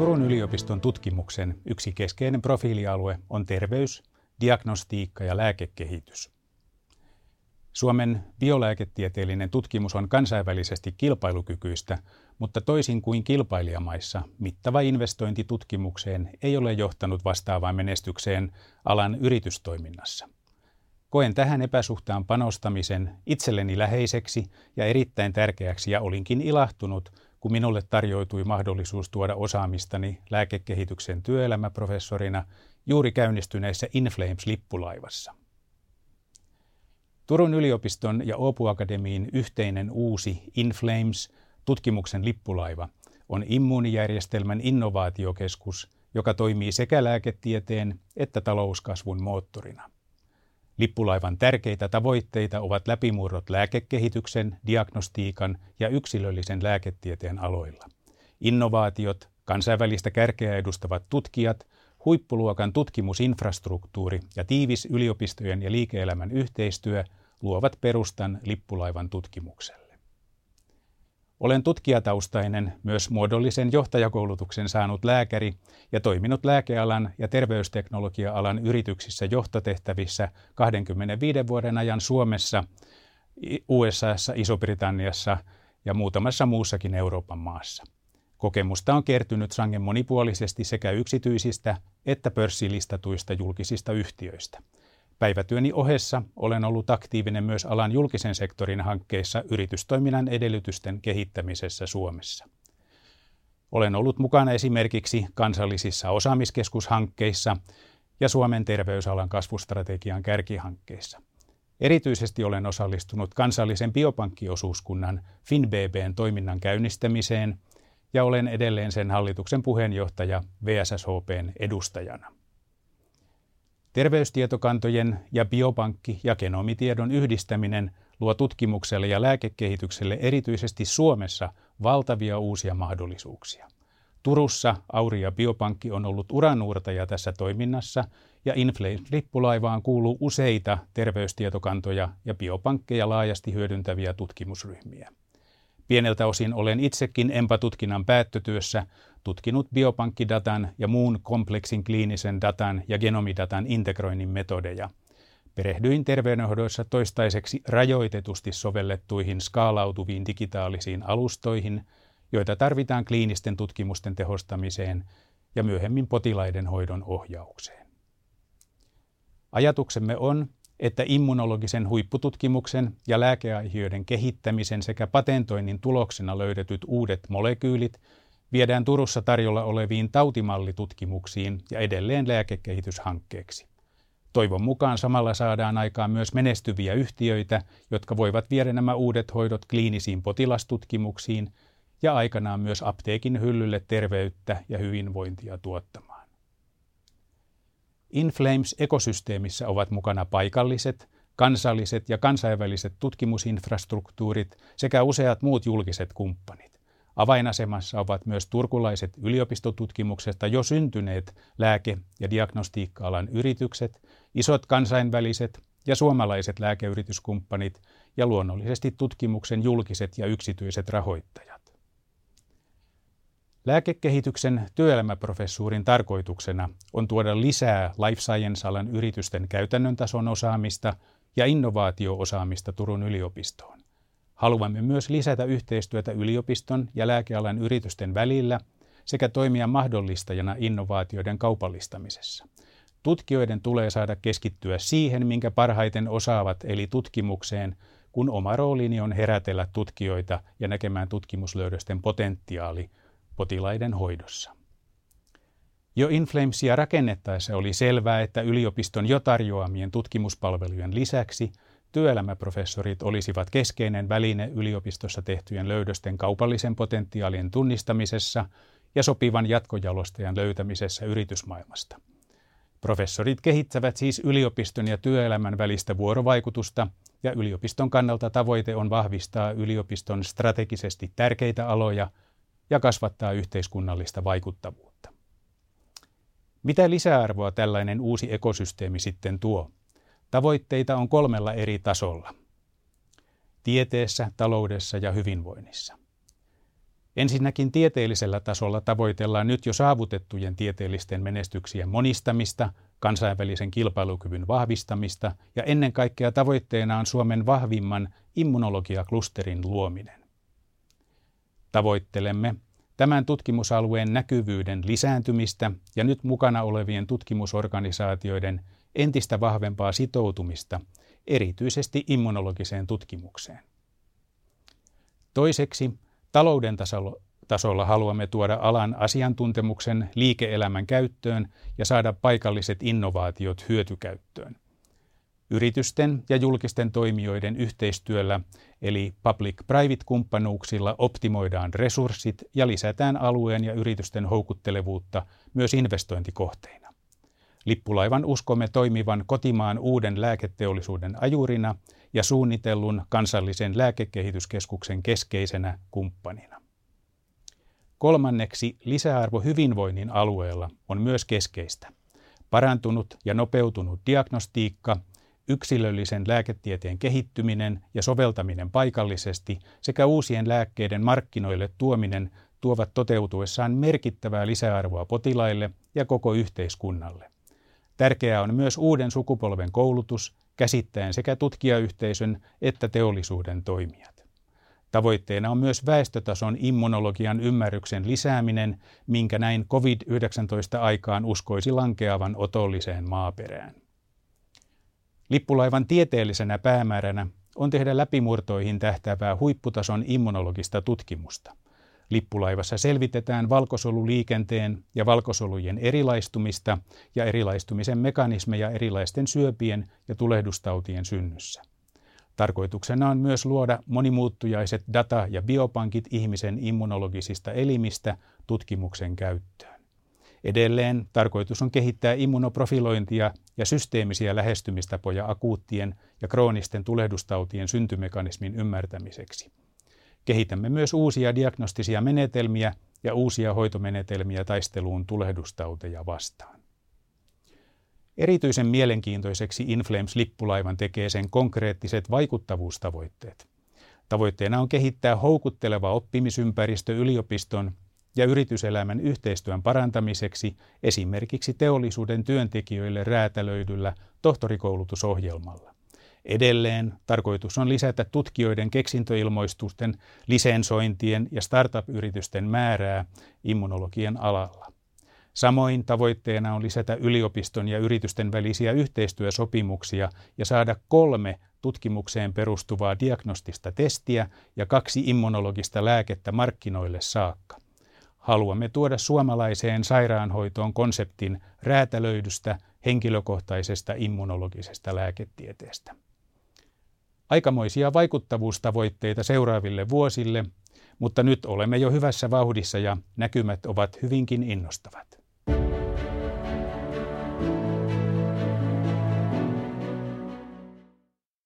Turun yliopiston tutkimuksen yksi keskeinen profiilialue on terveys, diagnostiikka ja lääkekehitys. Suomen biolääketieteellinen tutkimus on kansainvälisesti kilpailukykyistä, mutta toisin kuin kilpailijamaissa, mittava investointi tutkimukseen ei ole johtanut vastaavaan menestykseen alan yritystoiminnassa. Koen tähän epäsuhtaan panostamisen itselleni läheiseksi ja erittäin tärkeäksi ja olinkin ilahtunut, kun minulle tarjoutui mahdollisuus tuoda osaamistani lääkekehityksen työelämäprofessorina juuri käynnistyneessä Inflames-lippulaivassa. Turun yliopiston ja Åbo Akademiin yhteinen uusi Inflames tutkimuksen lippulaiva on immuunijärjestelmän innovaatiokeskus, joka toimii sekä lääketieteen että talouskasvun moottorina. Lippulaivan tärkeitä tavoitteita ovat läpimurrot lääkekehityksen, diagnostiikan ja yksilöllisen lääketieteen aloilla. Innovaatiot, kansainvälistä kärkeä edustavat tutkijat, huippuluokan tutkimusinfrastruktuuri ja tiivis yliopistojen ja liike-elämän yhteistyö luovat perustan lippulaivan tutkimukselle. Olen tutkijataustainen, myös muodollisen johtajakoulutuksen saanut lääkäri ja toiminut lääkealan ja terveysteknologia-alan yrityksissä johtotehtävissä 25 vuoden ajan Suomessa, USAssa, Iso-Britanniassa ja muutamassa muussakin Euroopan maassa. Kokemusta on kertynyt sangen monipuolisesti sekä yksityisistä että pörssilistatuista julkisista yhtiöistä – Päivätyöni ohessa olen ollut aktiivinen myös alan julkisen sektorin hankkeissa yritystoiminnan edellytysten kehittämisessä Suomessa. Olen ollut mukana esimerkiksi kansallisissa osaamiskeskushankkeissa ja Suomen terveysalan kasvustrategian kärkihankkeissa. Erityisesti olen osallistunut kansallisen biopankkiosuuskunnan FinBBn toiminnan käynnistämiseen ja olen edelleen sen hallituksen puheenjohtaja VSSHPn edustajana. Terveystietokantojen ja biopankki- ja genomitiedon yhdistäminen luo tutkimukselle ja lääkekehitykselle erityisesti Suomessa valtavia uusia mahdollisuuksia. Turussa Auria Biopankki on ollut uranuurtaja tässä toiminnassa ja Inflame-lippulaivaan kuuluu useita terveystietokantoja ja biopankkeja laajasti hyödyntäviä tutkimusryhmiä. Pieneltä osin olen itsekin EMPA-tutkinnan päättötyössä tutkinut biopankkidatan ja muun kompleksin kliinisen datan ja genomidatan integroinnin metodeja. Perehdyin terveydenhoidoissa toistaiseksi rajoitetusti sovellettuihin skaalautuviin digitaalisiin alustoihin, joita tarvitaan kliinisten tutkimusten tehostamiseen ja myöhemmin potilaiden hoidon ohjaukseen. Ajatuksemme on, että immunologisen huippututkimuksen ja lääkeaihioiden kehittämisen sekä patentoinnin tuloksena löydetyt uudet molekyylit viedään Turussa tarjolla oleviin tautimallitutkimuksiin ja edelleen lääkekehityshankkeeksi. Toivon mukaan samalla saadaan aikaan myös menestyviä yhtiöitä, jotka voivat viedä nämä uudet hoidot kliinisiin potilastutkimuksiin ja aikanaan myös apteekin hyllylle terveyttä ja hyvinvointia tuottamaan. Inflames-ekosysteemissä ovat mukana paikalliset, kansalliset ja kansainväliset tutkimusinfrastruktuurit sekä useat muut julkiset kumppanit. Avainasemassa ovat myös turkulaiset yliopistotutkimuksesta jo syntyneet lääke- ja diagnostiikka-alan yritykset, isot kansainväliset ja suomalaiset lääkeyrityskumppanit ja luonnollisesti tutkimuksen julkiset ja yksityiset rahoittajat. Lääkekehityksen työelämäprofessuurin tarkoituksena on tuoda lisää life science-alan yritysten käytännön tason osaamista ja innovaatioosaamista Turun yliopistoon. Haluamme myös lisätä yhteistyötä yliopiston ja lääkealan yritysten välillä sekä toimia mahdollistajana innovaatioiden kaupallistamisessa. Tutkijoiden tulee saada keskittyä siihen, minkä parhaiten osaavat, eli tutkimukseen, kun oma roolini on herätellä tutkijoita ja näkemään tutkimuslöydösten potentiaali potilaiden hoidossa. Jo Inflamesia rakennettaessa oli selvää, että yliopiston jo tarjoamien tutkimuspalvelujen lisäksi – Työelämäprofessorit olisivat keskeinen väline yliopistossa tehtyjen löydösten kaupallisen potentiaalien tunnistamisessa ja sopivan jatkojalostajan löytämisessä yritysmaailmasta. Professorit kehittävät siis yliopiston ja työelämän välistä vuorovaikutusta, ja yliopiston kannalta tavoite on vahvistaa yliopiston strategisesti tärkeitä aloja ja kasvattaa yhteiskunnallista vaikuttavuutta. Mitä lisäarvoa tällainen uusi ekosysteemi sitten tuo? Tavoitteita on kolmella eri tasolla. Tieteessä, taloudessa ja hyvinvoinnissa. Ensinnäkin tieteellisellä tasolla tavoitellaan nyt jo saavutettujen tieteellisten menestyksien monistamista, kansainvälisen kilpailukyvyn vahvistamista ja ennen kaikkea tavoitteena on Suomen vahvimman immunologiaklusterin luominen. Tavoittelemme tämän tutkimusalueen näkyvyyden lisääntymistä ja nyt mukana olevien tutkimusorganisaatioiden entistä vahvempaa sitoutumista erityisesti immunologiseen tutkimukseen. Toiseksi talouden tasolla, tasolla haluamme tuoda alan asiantuntemuksen liike-elämän käyttöön ja saada paikalliset innovaatiot hyötykäyttöön. Yritysten ja julkisten toimijoiden yhteistyöllä eli public-private-kumppanuuksilla optimoidaan resurssit ja lisätään alueen ja yritysten houkuttelevuutta myös investointikohteina. Lippulaivan uskomme toimivan kotimaan uuden lääketeollisuuden ajurina ja suunnitellun kansallisen lääkekehityskeskuksen keskeisenä kumppanina. Kolmanneksi lisäarvo hyvinvoinnin alueella on myös keskeistä. Parantunut ja nopeutunut diagnostiikka, yksilöllisen lääketieteen kehittyminen ja soveltaminen paikallisesti sekä uusien lääkkeiden markkinoille tuominen tuovat toteutuessaan merkittävää lisäarvoa potilaille ja koko yhteiskunnalle. Tärkeää on myös uuden sukupolven koulutus, käsittäen sekä tutkijayhteisön että teollisuuden toimijat. Tavoitteena on myös väestötason immunologian ymmärryksen lisääminen, minkä näin COVID-19 aikaan uskoisi lankeavan otolliseen maaperään. Lippulaivan tieteellisenä päämääränä on tehdä läpimurtoihin tähtäävää huipputason immunologista tutkimusta – Lippulaivassa selvitetään valkosoluliikenteen ja valkosolujen erilaistumista ja erilaistumisen mekanismeja erilaisten syöpien ja tulehdustautien synnyssä. Tarkoituksena on myös luoda monimuuttujaiset data- ja biopankit ihmisen immunologisista elimistä tutkimuksen käyttöön. Edelleen tarkoitus on kehittää immunoprofilointia ja systeemisiä lähestymistapoja akuuttien ja kroonisten tulehdustautien syntymekanismin ymmärtämiseksi. Kehitämme myös uusia diagnostisia menetelmiä ja uusia hoitomenetelmiä taisteluun tulehdustauteja vastaan. Erityisen mielenkiintoiseksi Inflames-lippulaivan tekee sen konkreettiset vaikuttavuustavoitteet. Tavoitteena on kehittää houkutteleva oppimisympäristö yliopiston ja yrityselämän yhteistyön parantamiseksi esimerkiksi teollisuuden työntekijöille räätälöidyllä tohtorikoulutusohjelmalla. Edelleen tarkoitus on lisätä tutkijoiden keksintöilmoistusten, lisensointien ja startup-yritysten määrää immunologian alalla. Samoin tavoitteena on lisätä yliopiston ja yritysten välisiä yhteistyösopimuksia ja saada kolme tutkimukseen perustuvaa diagnostista testiä ja kaksi immunologista lääkettä markkinoille saakka. Haluamme tuoda suomalaiseen sairaanhoitoon konseptin räätälöidystä henkilökohtaisesta immunologisesta lääketieteestä. Aikamoisia vaikuttavuustavoitteita seuraaville vuosille, mutta nyt olemme jo hyvässä vauhdissa ja näkymät ovat hyvinkin innostavat.